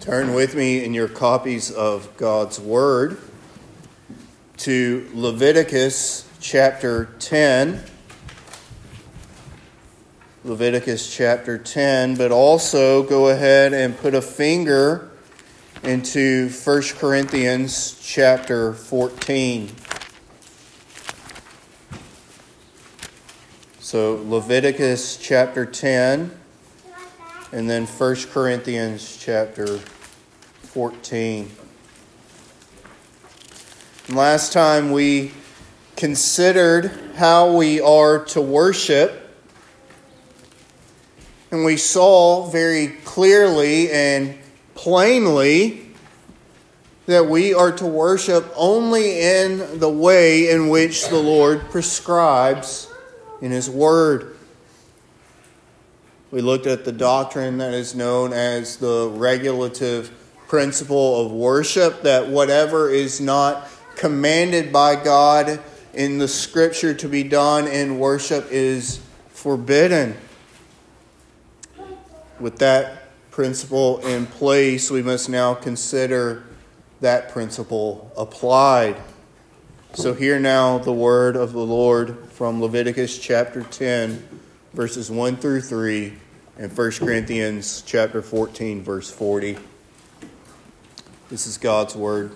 Turn with me in your copies of God's Word to Leviticus chapter 10. Leviticus chapter 10, but also go ahead and put a finger into 1 Corinthians chapter 14. So, Leviticus chapter 10 and then 1 Corinthians chapter 14. And last time we considered how we are to worship, and we saw very clearly and plainly that we are to worship only in the way in which the Lord prescribes in His Word. We looked at the doctrine that is known as the regulative principle of worship, that whatever is not commanded by God in the scripture to be done in worship is forbidden. With that principle in place, we must now consider that principle applied. So, hear now the word of the Lord from Leviticus chapter 10 verses 1 through 3, and 1 Corinthians chapter 14, verse 40. This is God's word.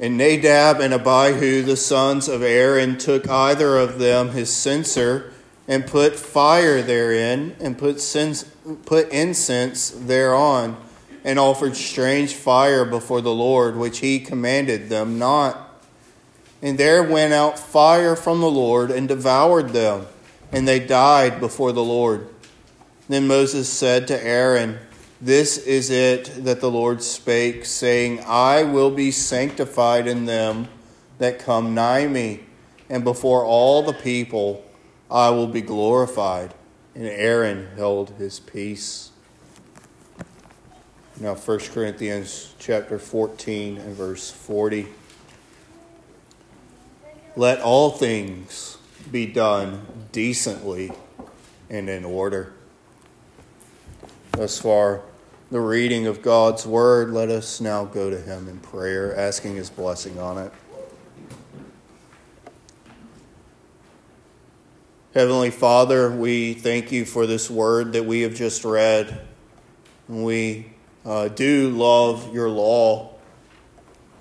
And Nadab and Abihu, the sons of Aaron, took either of them his censer and put fire therein, and put, put incense thereon, and offered strange fire before the Lord, which he commanded them not. And there went out fire from the Lord and devoured them, and they died before the Lord. Then Moses said to Aaron, This is it that the Lord spake, saying, I will be sanctified in them that come nigh me, and before all the people I will be glorified. And Aaron held his peace. Now 1 Corinthians chapter 14 and verse 40. Let all things be done decently and in order. Thus far, the reading of God's word. Let us now go to Him in prayer, asking His blessing on it. Heavenly Father, we thank you for this word that we have just read. We uh, do love your law.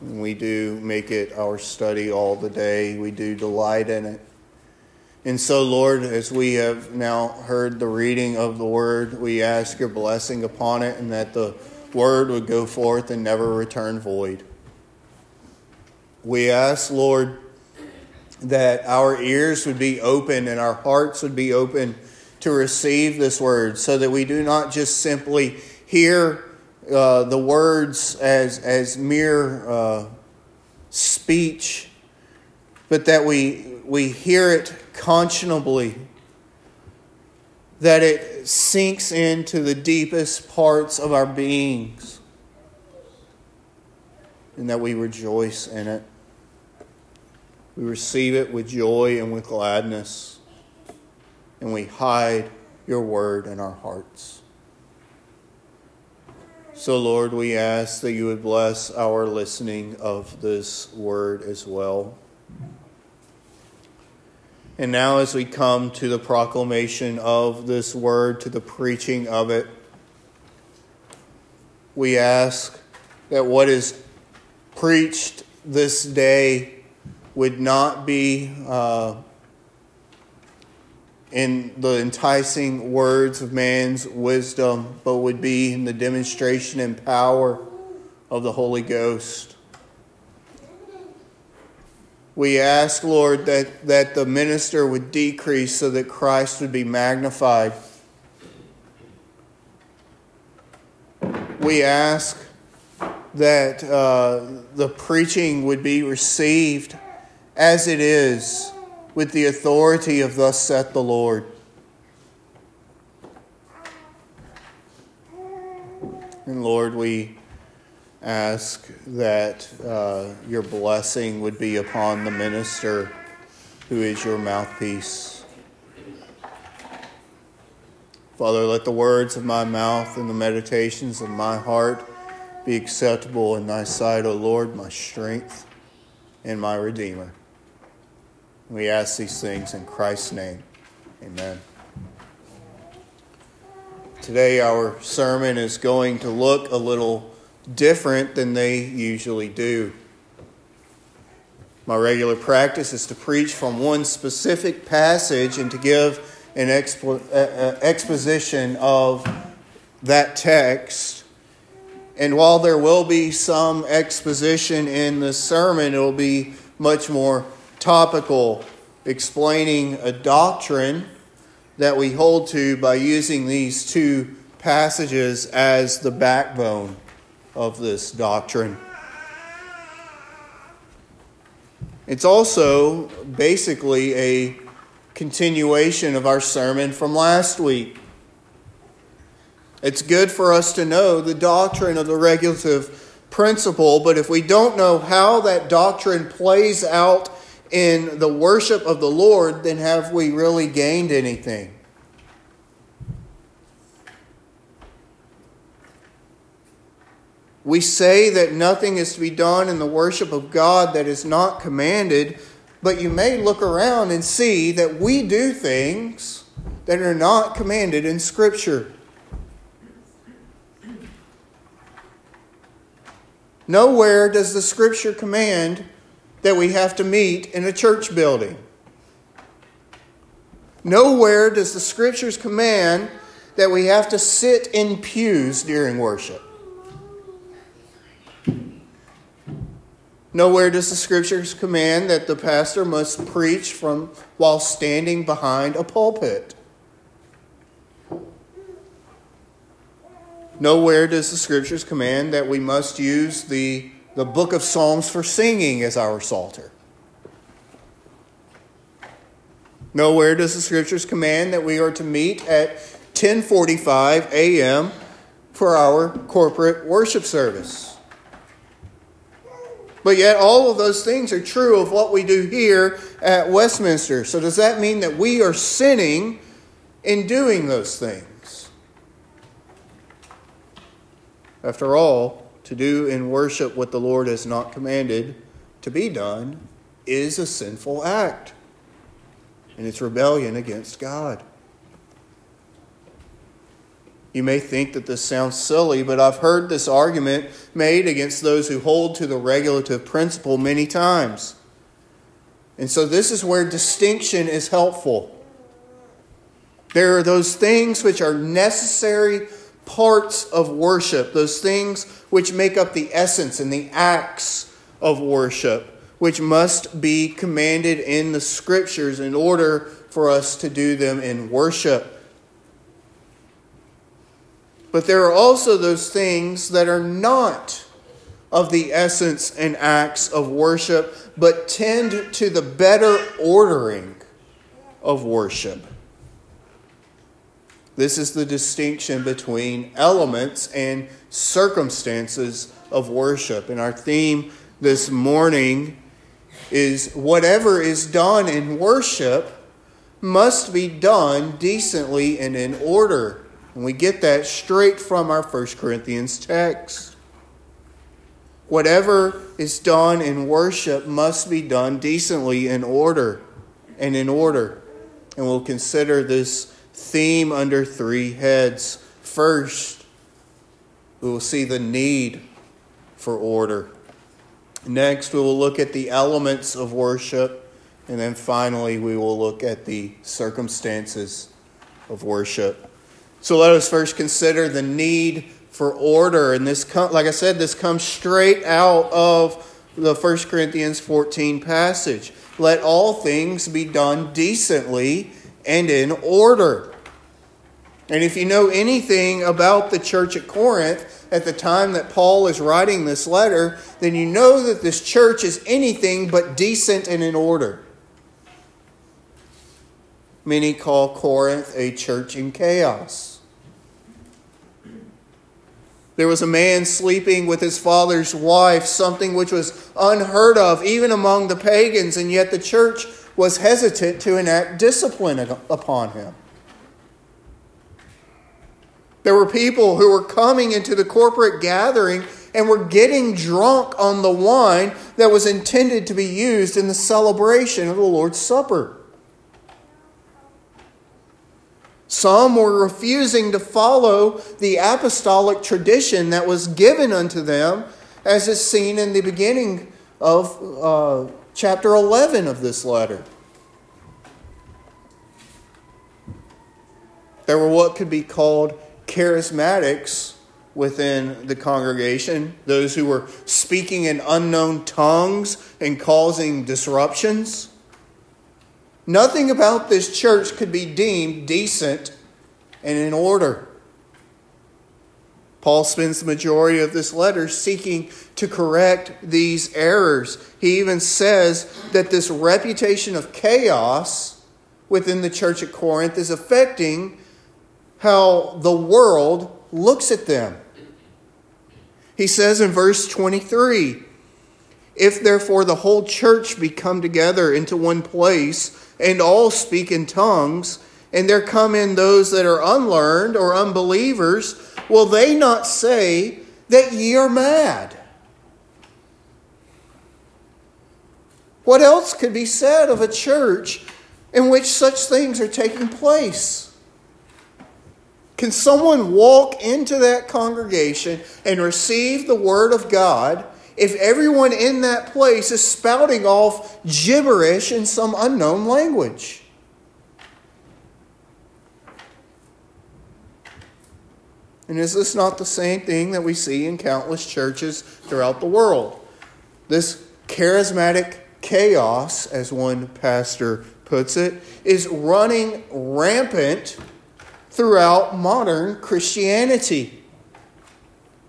We do make it our study all the day. We do delight in it. And so, Lord, as we have now heard the reading of the word, we ask your blessing upon it and that the word would go forth and never return void. We ask, Lord, that our ears would be open and our hearts would be open to receive this word so that we do not just simply hear uh, the words as, as mere uh, speech, but that we, we hear it conscionably, that it sinks into the deepest parts of our beings, and that we rejoice in it. We receive it with joy and with gladness, and we hide your word in our hearts. So, Lord, we ask that you would bless our listening of this word as well. And now, as we come to the proclamation of this word, to the preaching of it, we ask that what is preached this day would not be uh, in the enticing words of man's wisdom, but would be in the demonstration and power of the Holy Ghost. We ask, Lord, that, that the minister would decrease so that Christ would be magnified. We ask that uh, the preaching would be received as it is with the authority of Thus saith the Lord. And Lord, we ask that uh, your blessing would be upon the minister who is your mouthpiece. Father, let the words of my mouth and the meditations of my heart be acceptable in thy sight, O Lord, my strength and my Redeemer. We ask these things in Christ's name. Amen. Today, our sermon is going to look a little different than they usually do. My regular practice is to preach from one specific passage and to give an expo- uh, exposition of that text. And while there will be some exposition in the sermon, it will be much more topical, explaining a doctrine that we hold to by using these two passages as the backbone of this doctrine. It's also basically a continuation of our sermon from last week. It's good for us to know the doctrine of the regulative principle, but if we don't know how that doctrine plays out in the worship of the Lord, then have we really gained anything? We say that nothing is to be done in the worship of God that is not commanded, but you may look around and see that we do things that are not commanded in Scripture. Nowhere does the Scripture command that we have to meet in a church building. Nowhere does the Scriptures command that we have to sit in pews during worship. Nowhere does the scriptures command that the pastor must preach from while standing behind a pulpit. Nowhere does the scriptures command that we must use the, the book of Psalms for singing as our psalter. Nowhere does the scriptures command that we are to meet at 10:45 a.m. for our corporate worship service. But yet, all of those things are true of what we do here at Westminster. So, does that mean that we are sinning in doing those things? After all, to do in worship what the Lord has not commanded to be done is a sinful act, and it's rebellion against God. You may think that this sounds silly, but I've heard this argument made against those who hold to the regulative principle many times. And so, this is where distinction is helpful. There are those things which are necessary parts of worship, those things which make up the essence and the acts of worship, which must be commanded in the scriptures in order for us to do them in worship. But there are also those things that are not of the essence and acts of worship, but tend to the better ordering of worship. This is the distinction between elements and circumstances of worship. And our theme this morning is whatever is done in worship must be done decently and in order. And we get that straight from our 1 Corinthians text. Whatever is done in worship must be done decently in order and in order. And we'll consider this theme under three heads. First, we will see the need for order. Next, we will look at the elements of worship. And then finally, we will look at the circumstances of worship. So let us first consider the need for order. And this, like I said, this comes straight out of the 1 Corinthians 14 passage. Let all things be done decently and in order. And if you know anything about the church at Corinth at the time that Paul is writing this letter, then you know that this church is anything but decent and in order. Many call Corinth a church in chaos. There was a man sleeping with his father's wife, something which was unheard of even among the pagans, and yet the church was hesitant to enact discipline upon him. There were people who were coming into the corporate gathering and were getting drunk on the wine that was intended to be used in the celebration of the Lord's Supper. Some were refusing to follow the apostolic tradition that was given unto them, as is seen in the beginning of uh, chapter 11 of this letter. There were what could be called charismatics within the congregation, those who were speaking in unknown tongues and causing disruptions. Nothing about this church could be deemed decent and in order. Paul spends the majority of this letter seeking to correct these errors. He even says that this reputation of chaos within the church at Corinth is affecting how the world looks at them. He says in verse 23 If therefore the whole church be come together into one place, and all speak in tongues, and there come in those that are unlearned or unbelievers, will they not say that ye are mad? What else could be said of a church in which such things are taking place? Can someone walk into that congregation and receive the Word of God if everyone in that place is spouting off gibberish in some unknown language? And is this not the same thing that we see in countless churches throughout the world? This charismatic chaos, as one pastor puts it, is running rampant throughout modern Christianity.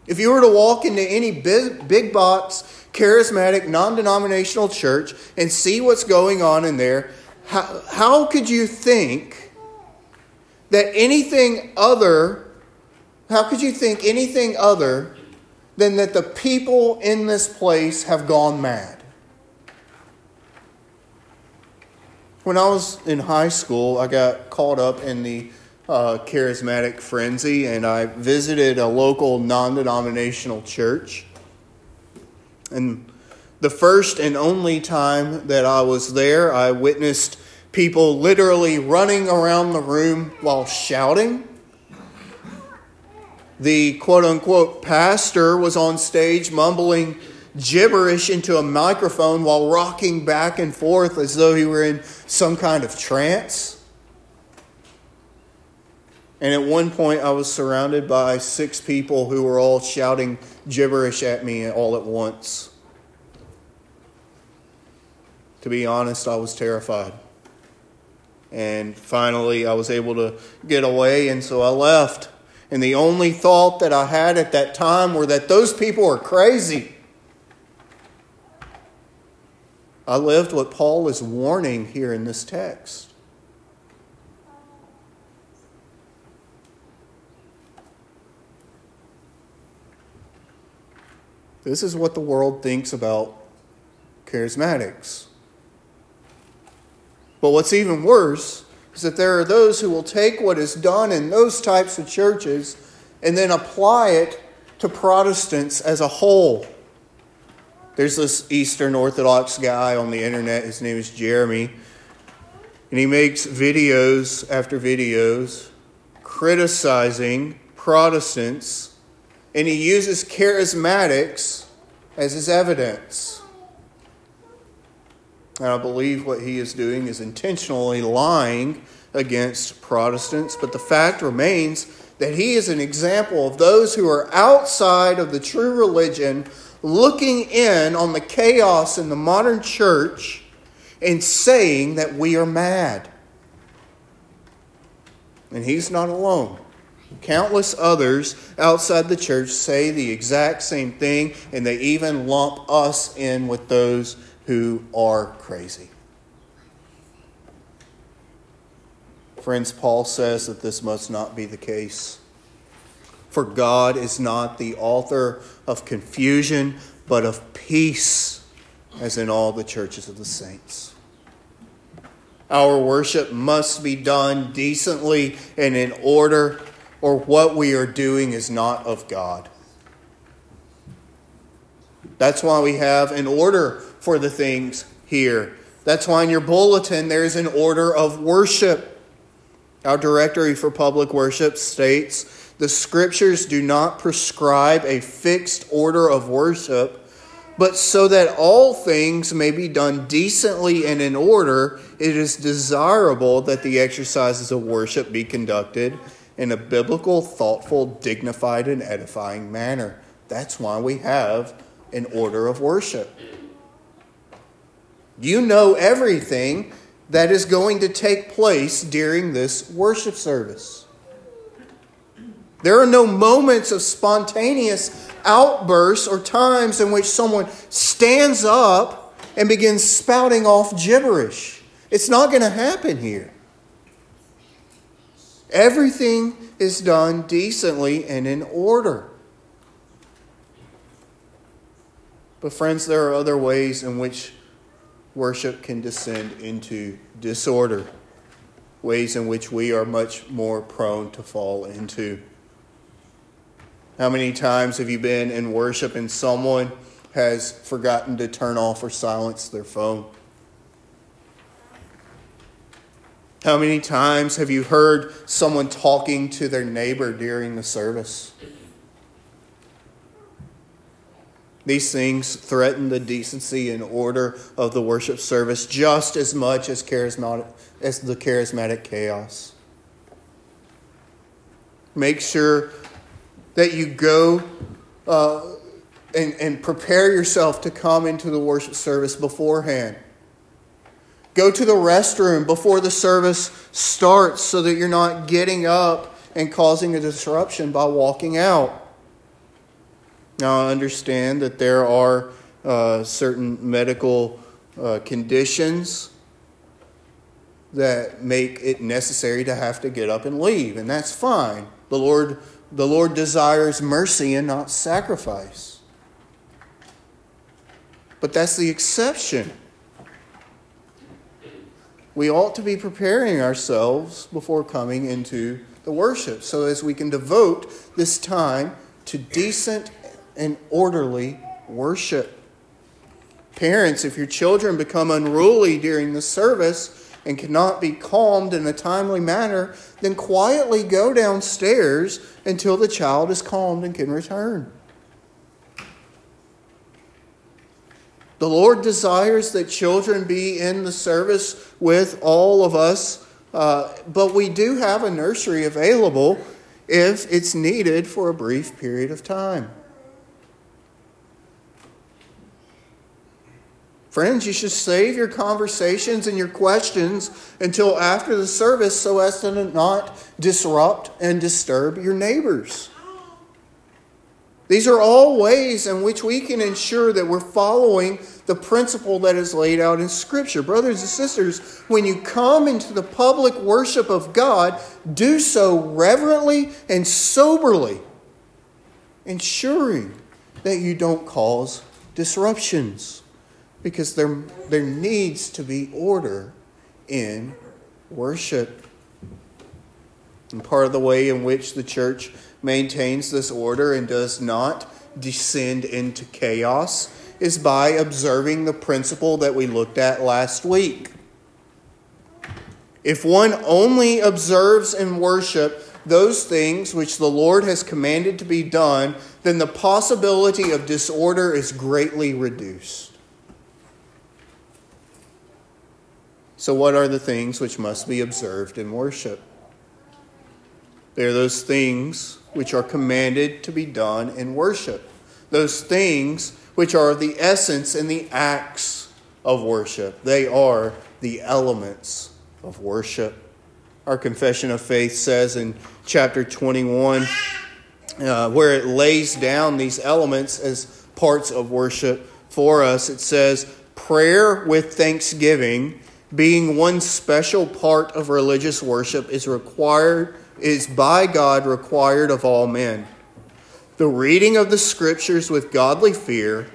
If you were to walk into any big, big box, charismatic, non denominational church and see what's going on in there, how, how could you think that anything other, how could you think anything other than that the people in this place have gone mad? When I was in high school, I got caught up in the uh, charismatic frenzy, and I visited a local non denominational church. And the first and only time that I was there, I witnessed people literally running around the room while shouting. The quote unquote pastor was on stage mumbling gibberish into a microphone while rocking back and forth as though he were in some kind of trance. And at one point, I was surrounded by six people who were all shouting gibberish at me all at once. To be honest, I was terrified. And finally, I was able to get away, and so I left. And the only thought that I had at that time were that those people are crazy. I lived what Paul is warning here in this text. This is what the world thinks about charismatics. But what's even worse is that there are those who will take what is done in those types of churches and then apply it to Protestants as a whole. There's this Eastern Orthodox guy on the internet, his name is Jeremy, and he makes videos after videos criticizing Protestants and he uses charismatics as his evidence. And I believe what he is doing is intentionally lying against Protestants, but the fact remains that he is an example of those who are outside of the true religion looking in on the chaos in the modern church and saying that we are mad. And he's not alone. Countless others outside the church say the exact same thing, and they even lump us in with those who are crazy. Friends, Paul says that this must not be the case. For God is not the author of confusion, but of peace, as in all the churches of the saints. Our worship must be done decently and in order or what we are doing is not of God. That's why we have an order for the things here. That's why in your bulletin there is an order of worship. Our directory for public worship states the scriptures do not prescribe a fixed order of worship but so that all things may be done decently and in order, it is desirable that the exercises of worship be conducted in a biblical, thoughtful, dignified, and edifying manner. That's why we have an order of worship. You know everything that is going to take place during this worship service. There are no moments of spontaneous outbursts or times in which someone stands up and begins spouting off gibberish. It's not going to happen here. Everything is done decently and in order. But, friends, there are other ways in which worship can descend into disorder, ways in which we are much more prone to fall into. How many times have you been in worship and someone has forgotten to turn off or silence their phone? How many times have you heard someone talking to their neighbor during the service? These things threaten the decency and order of the worship service just as much as, charismatic, as the charismatic chaos. Make sure that you go uh, and, and prepare yourself to come into the worship service beforehand. Go to the restroom before the service starts so that you're not getting up and causing a disruption by walking out. Now, I understand that there are uh, certain medical uh, conditions that make it necessary to have to get up and leave, and that's fine. The Lord the Lord desires mercy and not sacrifice. But that's the exception. We ought to be preparing ourselves before coming into the worship so as we can devote this time to decent and orderly worship. Parents, if your children become unruly during the service, and cannot be calmed in a timely manner, then quietly go downstairs until the child is calmed and can return. The Lord desires that children be in the service with all of us, uh, but we do have a nursery available if it's needed for a brief period of time. Friends, you should save your conversations and your questions until after the service so as to not disrupt and disturb your neighbors. These are all ways in which we can ensure that we're following the principle that is laid out in Scripture. Brothers and sisters, when you come into the public worship of God, do so reverently and soberly, ensuring that you don't cause disruptions because there, there needs to be order in worship. And part of the way in which the church maintains this order and does not descend into chaos is by observing the principle that we looked at last week. If one only observes in worship those things which the Lord has commanded to be done, then the possibility of disorder is greatly reduced. So, what are the things which must be observed in worship? They are those things which are commanded to be done in worship, those things which are the essence and the acts of worship. They are the elements of worship. Our confession of faith says in chapter 21, uh, where it lays down these elements as parts of worship for us, it says, Prayer with thanksgiving being one special part of religious worship is required is by God required of all men. The reading of the scriptures with godly fear,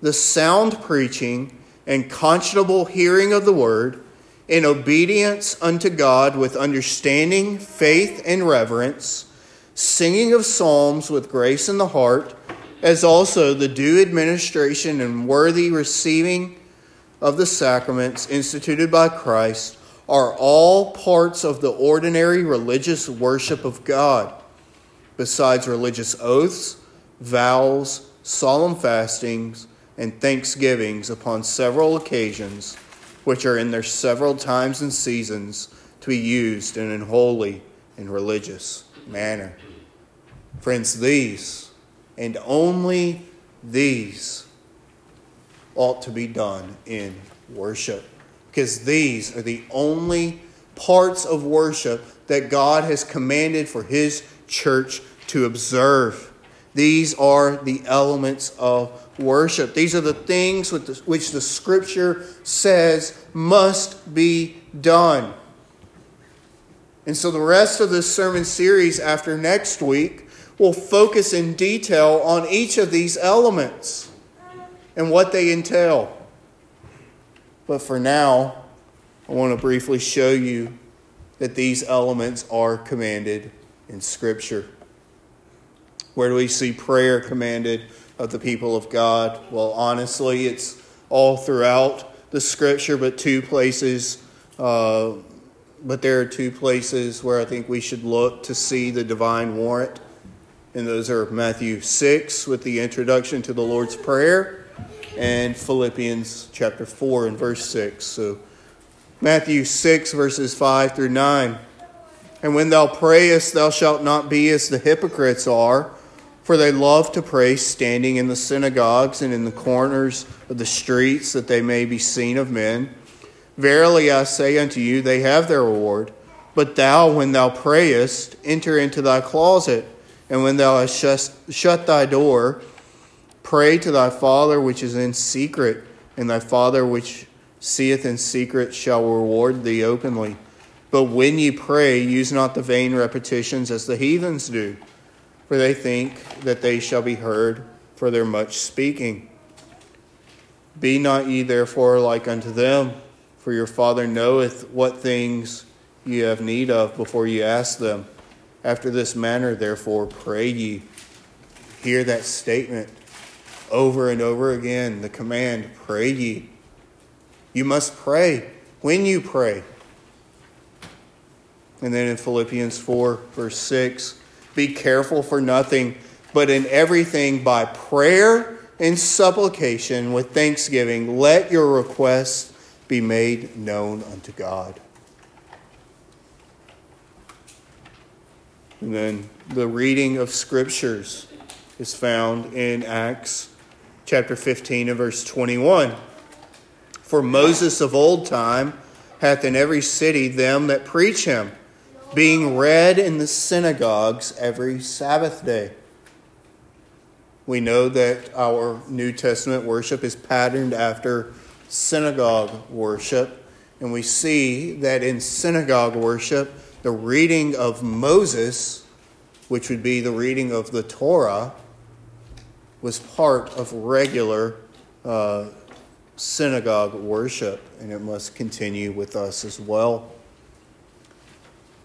the sound preaching and conscionable hearing of the word, in obedience unto God with understanding, faith, and reverence, singing of psalms with grace in the heart, as also the due administration and worthy receiving of the sacraments instituted by Christ, are all parts of the ordinary religious worship of God, besides religious oaths, vows, solemn fastings, and thanksgivings upon several occasions, which are in their several times and seasons to be used in an holy and religious manner. Friends, these and only these ought to be done in worship because these are the only parts of worship that God has commanded for His church to observe. These are the elements of worship. These are the things which the Scripture says must be done. And so the rest of this sermon series after next week will focus in detail on each of these elements and what they entail. But for now, I want to briefly show you that these elements are commanded in Scripture. Where do we see prayer commanded of the people of God? Well, honestly, it's all throughout the Scripture, but two places. Uh, but there are two places where I think we should look to see the divine warrant and those are Matthew 6 with the introduction to the Lord's Prayer and Philippians chapter 4 and verse 6. So, Matthew 6, verses 5 through 9. And when thou prayest, thou shalt not be as the hypocrites are, for they love to pray standing in the synagogues and in the corners of the streets, that they may be seen of men. Verily I say unto you, they have their reward. But thou, when thou prayest, enter into thy closet and when thou hast shut, shut thy door, pray to thy Father which is in secret, and thy Father which seeth in secret shall reward thee openly. But when ye pray, use not the vain repetitions as the heathens do, for they think that they shall be heard for their much speaking. Be not ye therefore like unto them, for your Father knoweth what things ye have need of before ye ask them. After this manner, therefore, pray ye. Hear that statement over and over again the command, pray ye. You must pray when you pray. And then in Philippians 4, verse 6, be careful for nothing, but in everything by prayer and supplication with thanksgiving, let your requests be made known unto God. And then the reading of scriptures is found in Acts chapter 15 and verse 21. For Moses of old time hath in every city them that preach him, being read in the synagogues every Sabbath day. We know that our New Testament worship is patterned after synagogue worship, and we see that in synagogue worship, the reading of Moses, which would be the reading of the Torah, was part of regular uh, synagogue worship, and it must continue with us as well.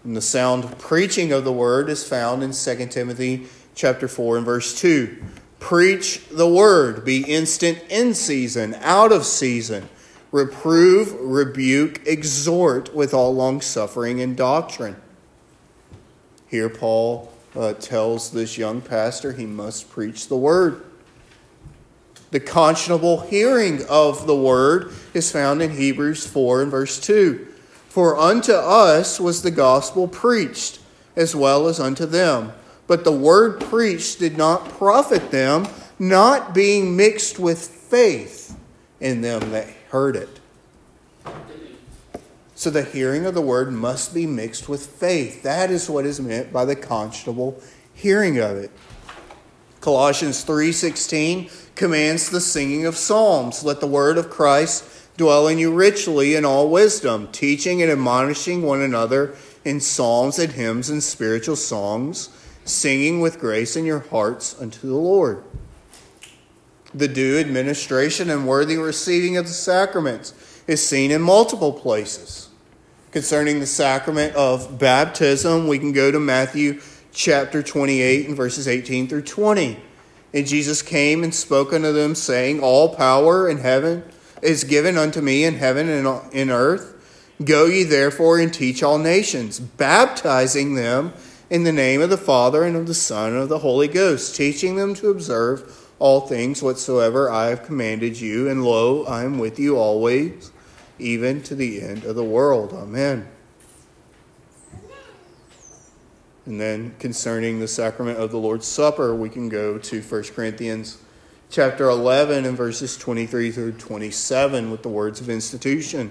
And the sound preaching of the word is found in 2 Timothy chapter 4 and verse 2. Preach the word, be instant in season, out of season reprove, rebuke, exhort with all longsuffering and doctrine. Here, Paul uh, tells this young pastor he must preach the word. The conscionable hearing of the word is found in Hebrews 4 and verse 2. For unto us was the gospel preached, as well as unto them. But the word preached did not profit them, not being mixed with faith in them that heard it. So the hearing of the word must be mixed with faith. That is what is meant by the conscionable hearing of it. Colossians 3:16 commands the singing of psalms. Let the word of Christ dwell in you richly in all wisdom, teaching and admonishing one another in psalms and hymns and spiritual songs, singing with grace in your hearts unto the Lord the due administration and worthy receiving of the sacraments is seen in multiple places. Concerning the sacrament of baptism, we can go to Matthew chapter 28 and verses 18 through 20. And Jesus came and spoke unto them, saying, All power in heaven is given unto me in heaven and in earth. Go ye therefore and teach all nations, baptizing them in the name of the Father and of the Son and of the Holy Ghost, teaching them to observe all things whatsoever I have commanded you. And lo, I am with you always, even to the end of the world. Amen. And then concerning the sacrament of the Lord's Supper, we can go to 1 Corinthians chapter 11 and verses 23 through 27 with the words of institution.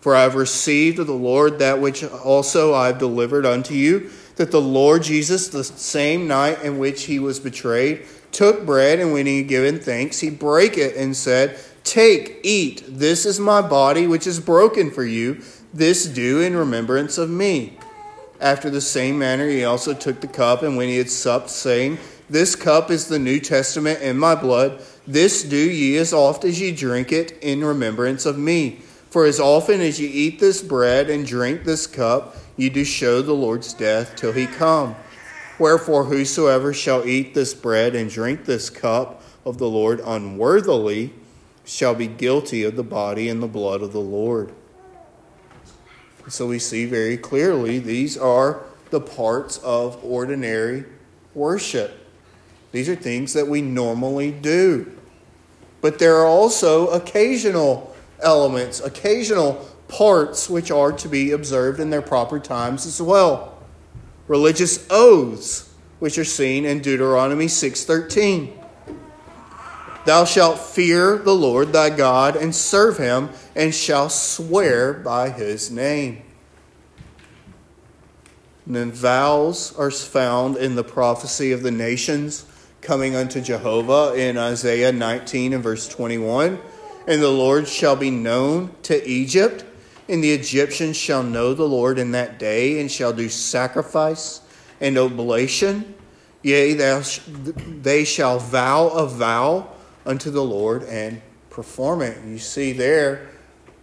For I have received of the Lord that which also I have delivered unto you, that the Lord Jesus, the same night in which he was betrayed, took bread, and when he had given thanks, he brake it and said, Take, eat, this is my body which is broken for you. This do in remembrance of me. After the same manner, he also took the cup, and when he had supped, saying, This cup is the New Testament in my blood. This do ye as oft as ye drink it in remembrance of me. For as often as ye eat this bread and drink this cup, ye do show the Lord's death till he come. Wherefore, whosoever shall eat this bread and drink this cup of the Lord unworthily shall be guilty of the body and the blood of the Lord. So we see very clearly these are the parts of ordinary worship. These are things that we normally do. But there are also occasional elements, occasional parts which are to be observed in their proper times as well. Religious oaths, which are seen in Deuteronomy 6:13. Thou shalt fear the Lord thy God and serve him, and shall swear by his name. And then vows are found in the prophecy of the nations coming unto Jehovah in Isaiah 19 and verse 21. And the Lord shall be known to Egypt, and the Egyptians shall know the Lord in that day, and shall do sacrifice and oblation. Yea, they shall vow a vow unto the Lord and perform it. You see there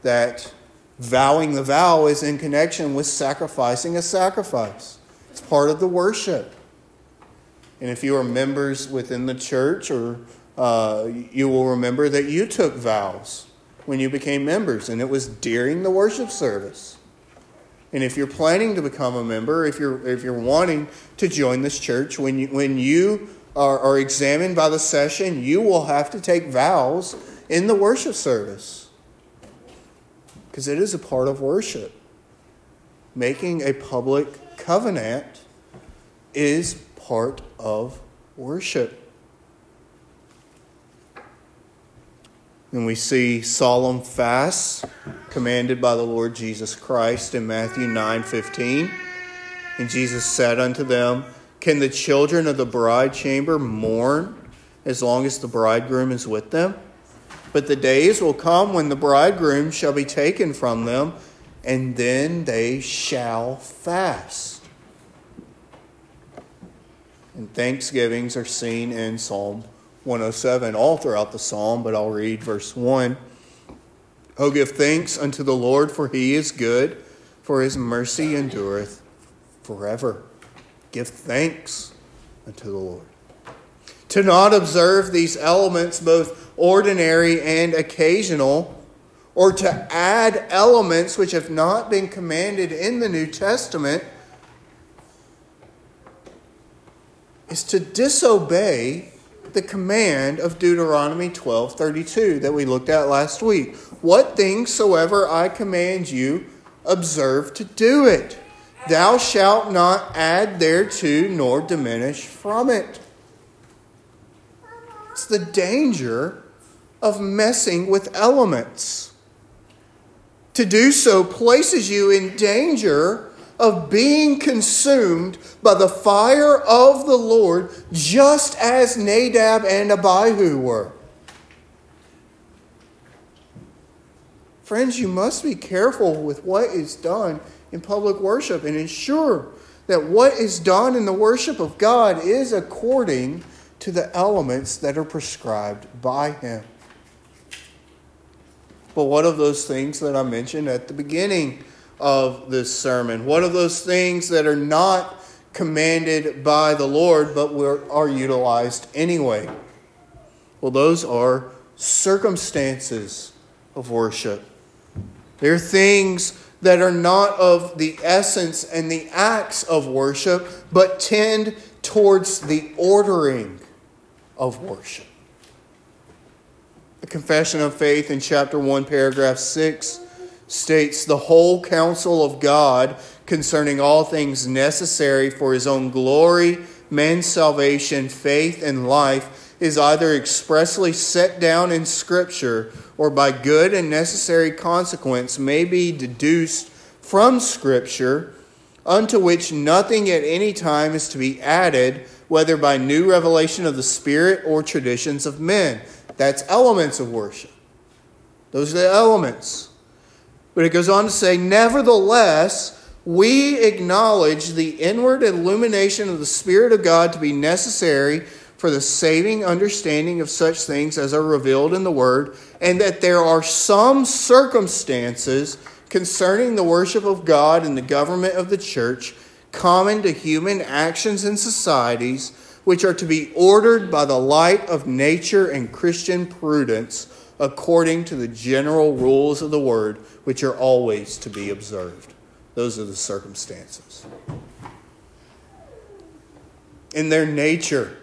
that vowing the vow is in connection with sacrificing a sacrifice. It's part of the worship. And if you are members within the church, or uh, you will remember that you took vows when you became members, and it was during the worship service. And if you're planning to become a member, if you're if you're wanting to join this church, when you when you are, are examined by the session, you will have to take vows in the worship service. Because it is a part of worship. Making a public covenant is part of worship. And we see solemn fasts commanded by the Lord Jesus Christ in Matthew 9 15. And Jesus said unto them, can the children of the bride chamber mourn as long as the bridegroom is with them? But the days will come when the bridegroom shall be taken from them, and then they shall fast. And thanksgivings are seen in Psalm 107, all throughout the psalm, but I'll read verse 1. Oh, give thanks unto the Lord, for he is good, for his mercy endureth forever give thanks unto the Lord. To not observe these elements, both ordinary and occasional, or to add elements which have not been commanded in the New Testament, is to disobey the command of Deuteronomy 12:32 that we looked at last week. What things soever I command you, observe to do it. Thou shalt not add thereto nor diminish from it. It's the danger of messing with elements. To do so places you in danger of being consumed by the fire of the Lord, just as Nadab and Abihu were. Friends, you must be careful with what is done in public worship and ensure that what is done in the worship of God is according to the elements that are prescribed by Him. But what of those things that I mentioned at the beginning of this sermon? What of those things that are not commanded by the Lord, but are utilized anyway. Well, those are circumstances of worship. They're things that are not of the essence and the acts of worship, but tend towards the ordering of worship. The Confession of Faith in chapter 1, paragraph 6 states the whole counsel of God concerning all things necessary for his own glory, man's salvation, faith, and life is either expressly set down in Scripture or by good and necessary consequence may be deduced from Scripture, unto which nothing at any time is to be added, whether by new revelation of the Spirit or traditions of men. That's elements of worship. Those are the elements. But it goes on to say, Nevertheless, we acknowledge the inward illumination of the Spirit of God to be necessary for the saving understanding of such things as are revealed in the Word, and that there are some circumstances concerning the worship of God and the government of the church common to human actions and societies, which are to be ordered by the light of nature and Christian prudence according to the general rules of the word, which are always to be observed. Those are the circumstances. In their nature,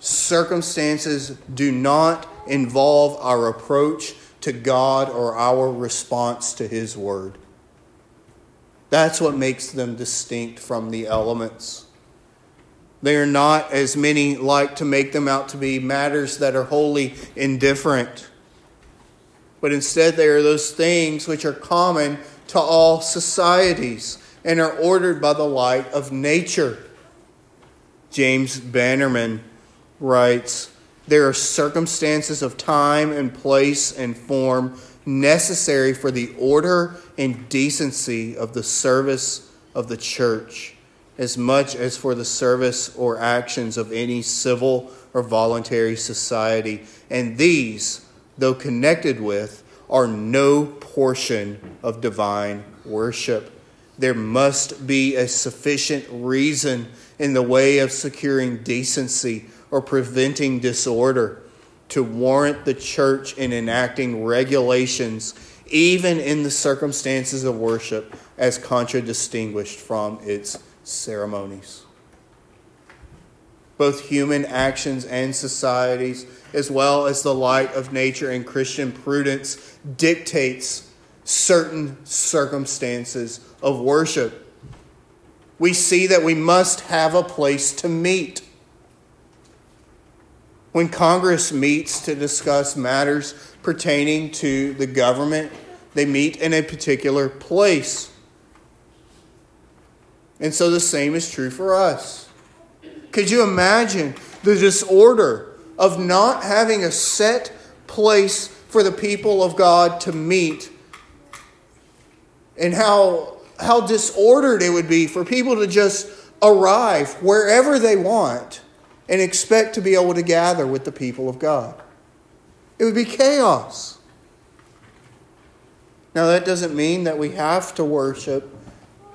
circumstances do not involve our approach to God or our response to His Word. That's what makes them distinct from the elements. They are not, as many like to make them out to be, matters that are wholly indifferent. But instead, they are those things which are common to all societies and are ordered by the light of nature. James Bannerman writes there are circumstances of time and place and form necessary for the order and decency of the service of the church, as much as for the service or actions of any civil or voluntary society. And these, though connected with, are no portion of divine worship. There must be a sufficient reason in the way of securing decency or preventing disorder to warrant the church in enacting regulations, even in the circumstances of worship, as contradistinguished from its ceremonies. Both human actions and societies, as well as the light of nature and Christian prudence, dictates certain circumstances of worship. We see that we must have a place to meet when Congress meets to discuss matters pertaining to the government, they meet in a particular place. And so the same is true for us. Could you imagine the disorder of not having a set place for the people of God to meet? And how, how disordered it would be for people to just arrive wherever they want and expect to be able to gather with the people of God. It would be chaos. Now, that doesn't mean that we have to worship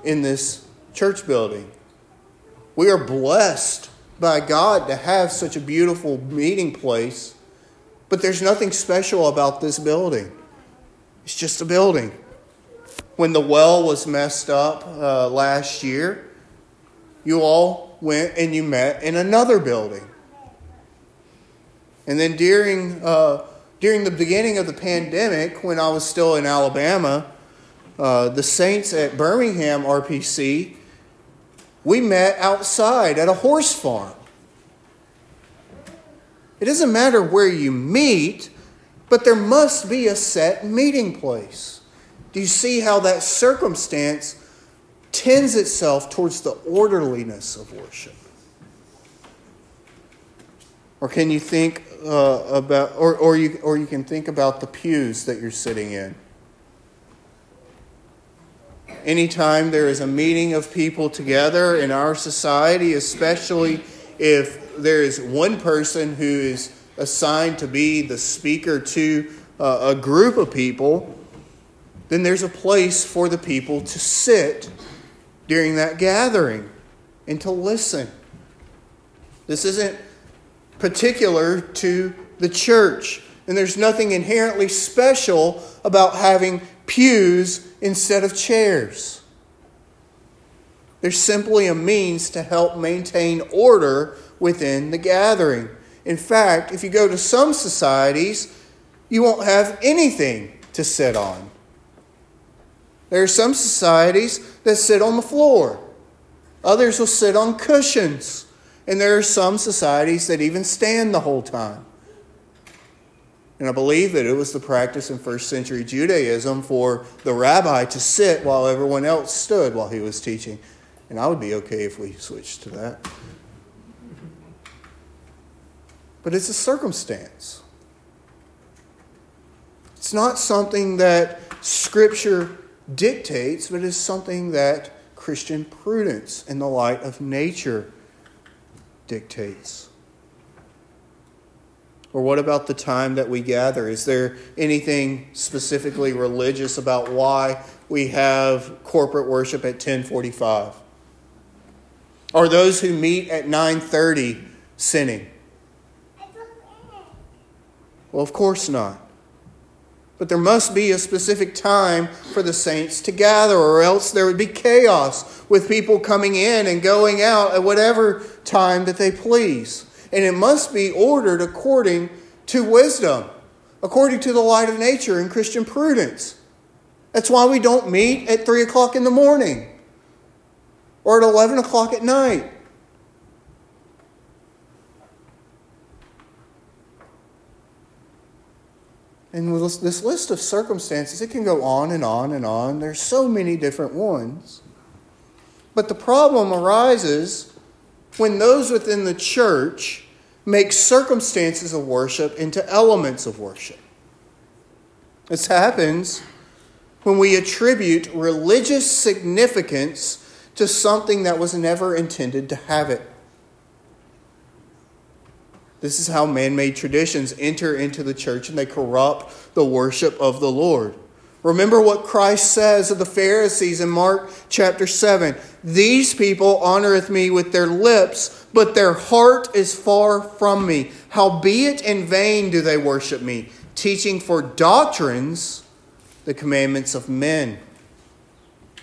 in this church building. We are blessed by God to have such a beautiful meeting place, but there's nothing special about this building. It's just a building. When the well was messed up uh, last year, you all went and you met in another building. And then during, uh, during the beginning of the pandemic, when I was still in Alabama, uh, the Saints at Birmingham RPC, we met outside at a horse farm. It doesn't matter where you meet, but there must be a set meeting place. Do you see how that circumstance tends itself towards the orderliness of worship? Or can you think uh, about, or, or, you, or you can think about the pews that you're sitting in? Anytime there is a meeting of people together in our society, especially if there is one person who is assigned to be the speaker to uh, a group of people, then there's a place for the people to sit during that gathering. and to listen. This isn't particular to the church. And there's nothing inherently special about having pews instead of chairs. There's simply a means to help maintain order within the gathering. In fact, if you go to some societies, you won't have anything to sit on. There are some societies that sit on the floor, others will sit on cushions, and there are some societies that even stand the whole time. And I believe that it was the practice in first century Judaism for the rabbi to sit while everyone else stood while he was teaching. And I would be okay if we switched to that. But it's a circumstance. It's not something that Scripture dictates, but is something that Christian prudence in the light of nature dictates. Or what about the time that we gather? Is there anything specifically religious about why we have corporate worship at 1045? Are those who meet at 930 sinning? Well, of course not. But there must be a specific time for the saints to gather, or else there would be chaos with people coming in and going out at whatever time that they please and it must be ordered according to wisdom, according to the light of nature and Christian prudence. That's why we don't meet at 3 o'clock in the morning or at 11 o'clock at night. And with this list of circumstances, it can go on and on and on. There's so many different ones. But the problem arises when those within the church make circumstances of worship into elements of worship. This happens when we attribute religious significance to something that was never intended to have it. This is how man made traditions enter into the church and they corrupt the worship of the Lord. Remember what Christ says of the Pharisees in Mark chapter 7 These people honoreth me with their lips, but their heart is far from me. Howbeit in vain do they worship me, teaching for doctrines the commandments of men.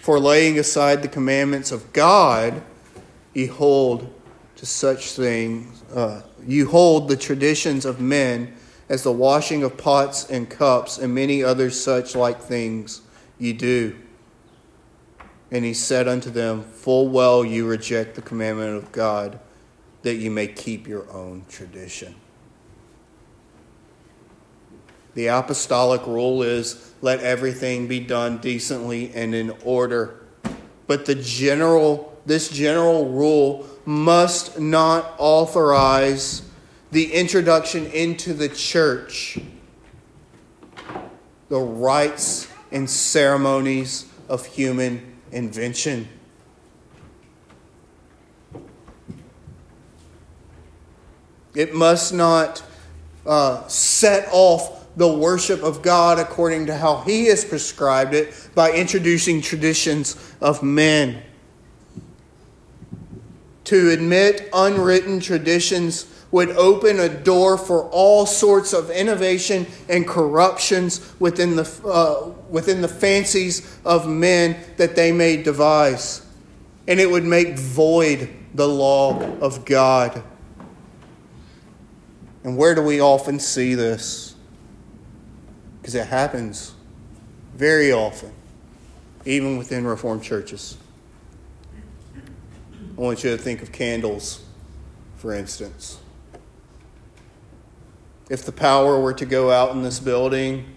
For laying aside the commandments of God, ye hold to such things, uh, you hold the traditions of men as the washing of pots and cups and many other such like things ye do. And he said unto them, Full well you reject the commandment of God, that you may keep your own tradition. The apostolic rule is let everything be done decently and in order. But the general, this general rule must not authorize the introduction into the church, the rites and ceremonies of human invention. It must not uh, set off the worship of God according to how He has prescribed it by introducing traditions of men. To admit unwritten traditions would open a door for all sorts of innovation and corruptions within the, uh, within the fancies of men that they may devise. And it would make void the law of God. And where do we often see this? Because it happens very often, even within Reformed churches. I want you to think of candles, for instance. If the power were to go out in this building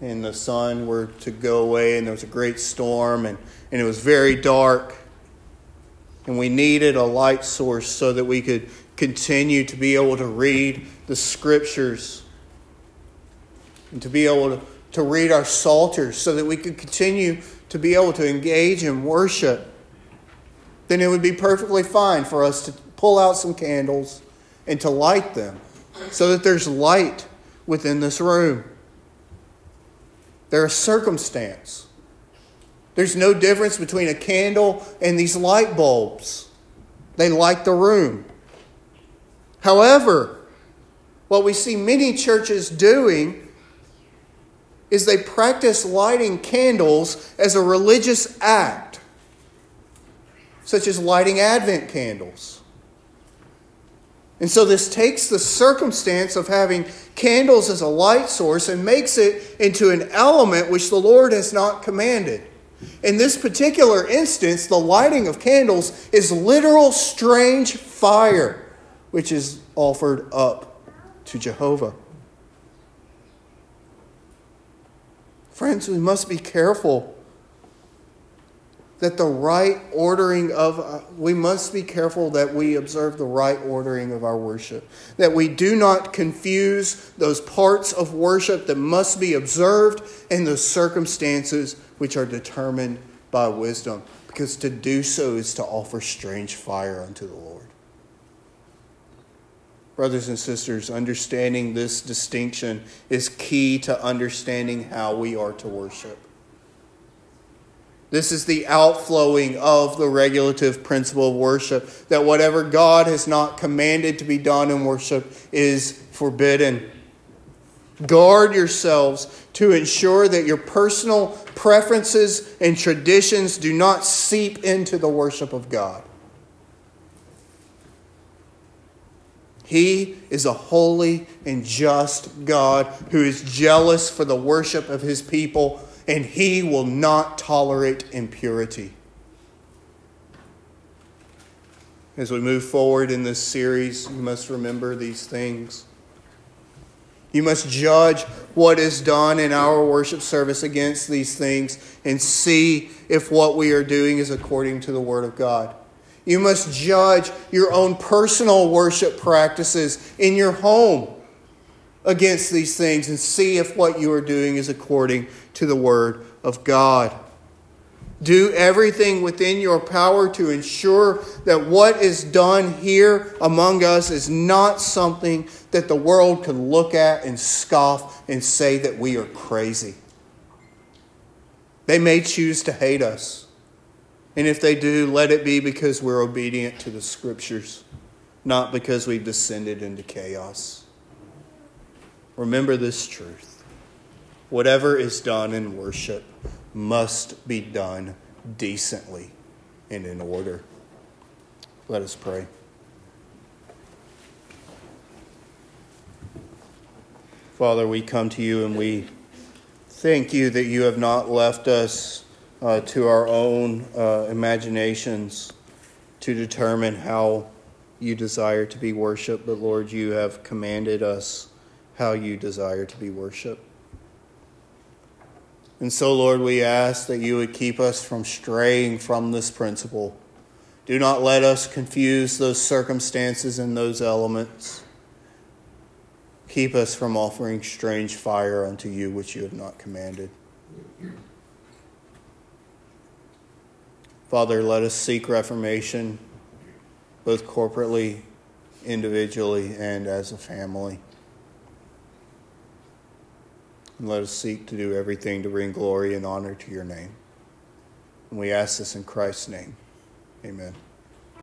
and the sun were to go away and there was a great storm and, and it was very dark and we needed a light source so that we could continue to be able to read the scriptures and to be able to, to read our psalters so that we could continue to be able to engage in worship, then it would be perfectly fine for us to pull out some candles and to light them so that there's light within this room. They're a circumstance. There's no difference between a candle and these light bulbs. they light the room. However, what we see many churches doing is they practice lighting candles as a religious act, such as lighting Advent candles. And so this takes the circumstance of having candles as a light source and makes it into an element which the Lord has not commanded. In this particular instance, the lighting of candles is literal strange fire, which is offered up to Jehovah. Friends, we must be careful that the right ordering of, uh, we must be careful that we observe the right ordering of our worship. That we do not confuse those parts of worship that must be observed and the circumstances which are determined by wisdom. Because to do so is to offer strange fire unto the Lord. Brothers and sisters, understanding this distinction is key to understanding how we are to worship. This is the outflowing of the regulative principle of worship that whatever God has not commanded to be done in worship is forbidden. Guard yourselves to ensure that your personal preferences and traditions do not seep into the worship of God. He is a holy and just God who is jealous for the worship of his people and he will not tolerate impurity. As we move forward in this series, you must remember these things. You must judge what is done in our worship service against these things and see if what we are doing is according to the Word of God. You must judge your own personal worship practices in your home against these things and see if what you are doing is according to the Word of God. Do everything within your power to ensure that what is done here among us is not something that the world can look at and scoff and say that we are crazy. They may choose to hate us. And if they do, let it be because we're obedient to the Scriptures, not because we've descended into chaos. Remember this truth. Whatever is done in worship must be done decently and in order. Let us pray. Father, we come to you and we thank you that you have not left us uh, to our own uh, imaginations to determine how you desire to be worshiped, but Lord, you have commanded us how you desire to be worshiped. And so, Lord, we ask that you would keep us from straying from this principle. Do not let us confuse those circumstances and those elements. Keep us from offering strange fire unto you which you have not commanded. Father, let us seek reformation both corporately, individually, and as a family. And let us seek to do everything to bring glory and honor to your name. And we ask this in Christ's name. Amen.